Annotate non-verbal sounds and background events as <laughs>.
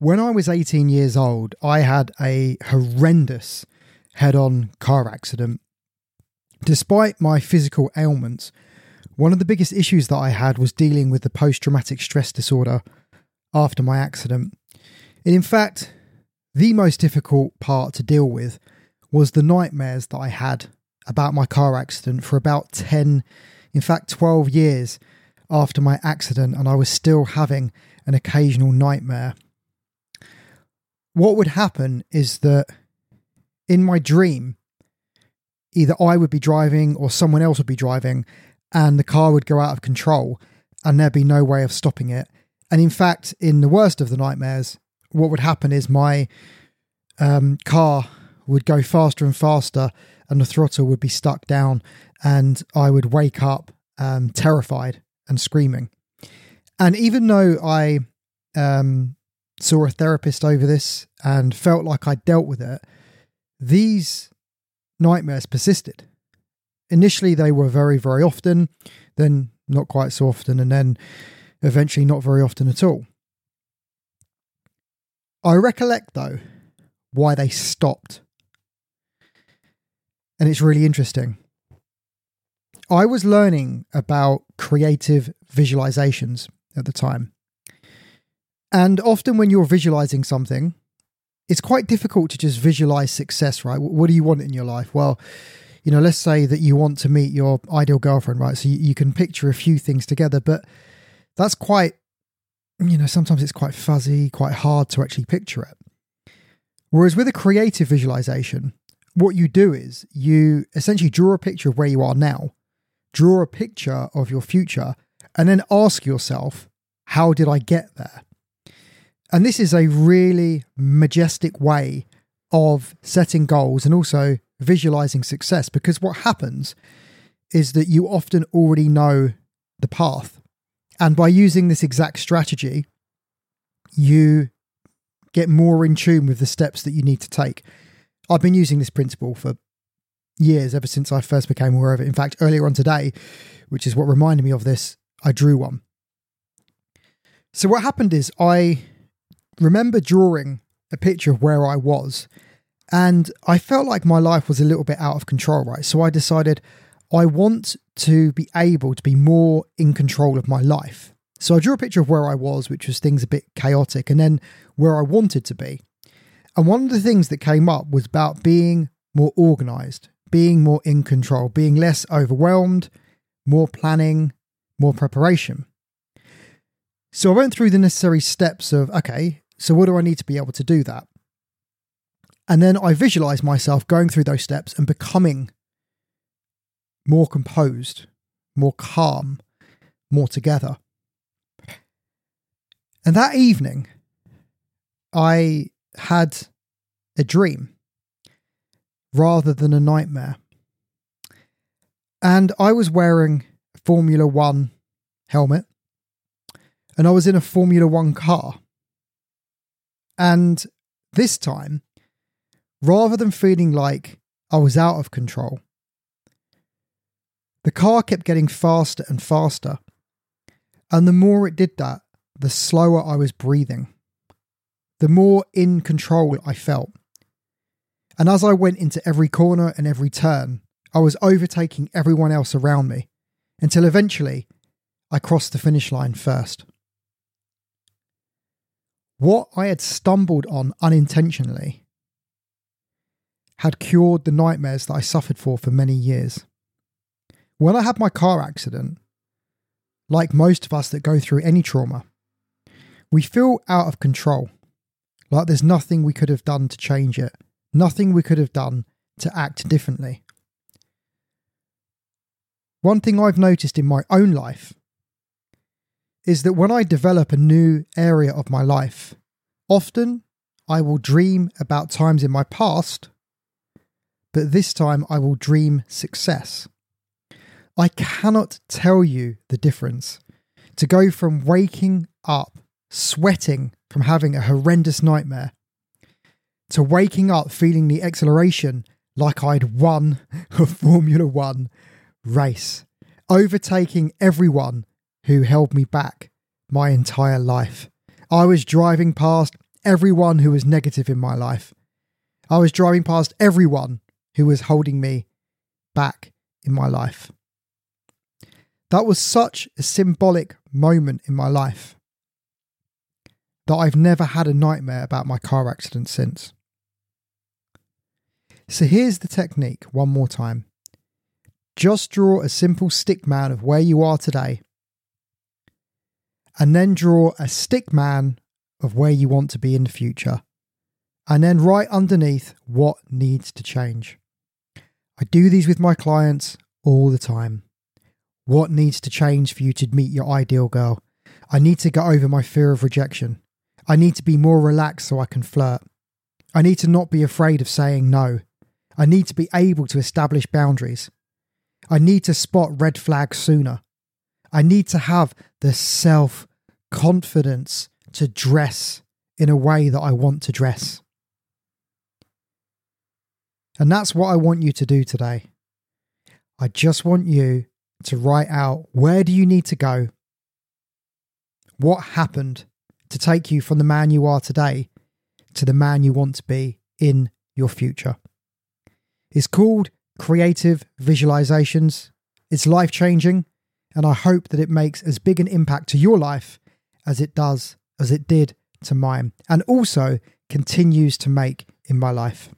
When I was 18 years old, I had a horrendous head on car accident. Despite my physical ailments, one of the biggest issues that I had was dealing with the post traumatic stress disorder after my accident. And in fact, the most difficult part to deal with was the nightmares that I had about my car accident for about 10, in fact, 12 years after my accident, and I was still having an occasional nightmare. What would happen is that in my dream, either I would be driving or someone else would be driving, and the car would go out of control, and there'd be no way of stopping it. And in fact, in the worst of the nightmares, what would happen is my um, car would go faster and faster, and the throttle would be stuck down, and I would wake up um, terrified and screaming. And even though I um, saw a therapist over this and felt like I dealt with it, these nightmares persisted. Initially, they were very, very often, then not quite so often, and then eventually not very often at all. I recollect, though, why they stopped. And it's really interesting. I was learning about creative visualizations at the time. And often, when you're visualizing something, it's quite difficult to just visualize success, right? What do you want in your life? Well, you know, let's say that you want to meet your ideal girlfriend, right? So you, you can picture a few things together, but that's quite, you know, sometimes it's quite fuzzy, quite hard to actually picture it. Whereas with a creative visualization, what you do is you essentially draw a picture of where you are now, draw a picture of your future, and then ask yourself, how did I get there? And this is a really majestic way of setting goals and also visualizing success because what happens is that you often already know the path. And by using this exact strategy, you get more in tune with the steps that you need to take. I've been using this principle for years, ever since I first became aware of it. In fact, earlier on today, which is what reminded me of this, I drew one. So, what happened is I remember drawing a picture of where I was, and I felt like my life was a little bit out of control, right? So, I decided I want to be able to be more in control of my life. So, I drew a picture of where I was, which was things a bit chaotic, and then where I wanted to be. And one of the things that came up was about being more organized, being more in control, being less overwhelmed, more planning, more preparation. So I went through the necessary steps of, okay, so what do I need to be able to do that? And then I visualize myself going through those steps and becoming more composed, more calm, more together. And that evening, I had a dream rather than a nightmare. And I was wearing a Formula One helmet and I was in a Formula One car. And this time, rather than feeling like I was out of control, the car kept getting faster and faster. And the more it did that, the slower I was breathing, the more in control I felt. And as I went into every corner and every turn, I was overtaking everyone else around me until eventually I crossed the finish line first. What I had stumbled on unintentionally had cured the nightmares that I suffered for for many years. When I had my car accident, like most of us that go through any trauma, we feel out of control, like there's nothing we could have done to change it Nothing we could have done to act differently. One thing I've noticed in my own life is that when I develop a new area of my life, often I will dream about times in my past, but this time I will dream success. I cannot tell you the difference to go from waking up sweating from having a horrendous nightmare to waking up feeling the exhilaration like I'd won <laughs> a Formula One race, overtaking everyone who held me back my entire life. I was driving past everyone who was negative in my life. I was driving past everyone who was holding me back in my life. That was such a symbolic moment in my life that I've never had a nightmare about my car accident since. So here's the technique one more time. Just draw a simple stick man of where you are today, and then draw a stick man of where you want to be in the future, and then write underneath what needs to change. I do these with my clients all the time. What needs to change for you to meet your ideal girl? I need to get over my fear of rejection. I need to be more relaxed so I can flirt. I need to not be afraid of saying no. I need to be able to establish boundaries. I need to spot red flags sooner. I need to have the self confidence to dress in a way that I want to dress. And that's what I want you to do today. I just want you to write out where do you need to go? What happened to take you from the man you are today to the man you want to be in your future? It's called Creative Visualizations. It's life changing, and I hope that it makes as big an impact to your life as it does, as it did to mine, and also continues to make in my life.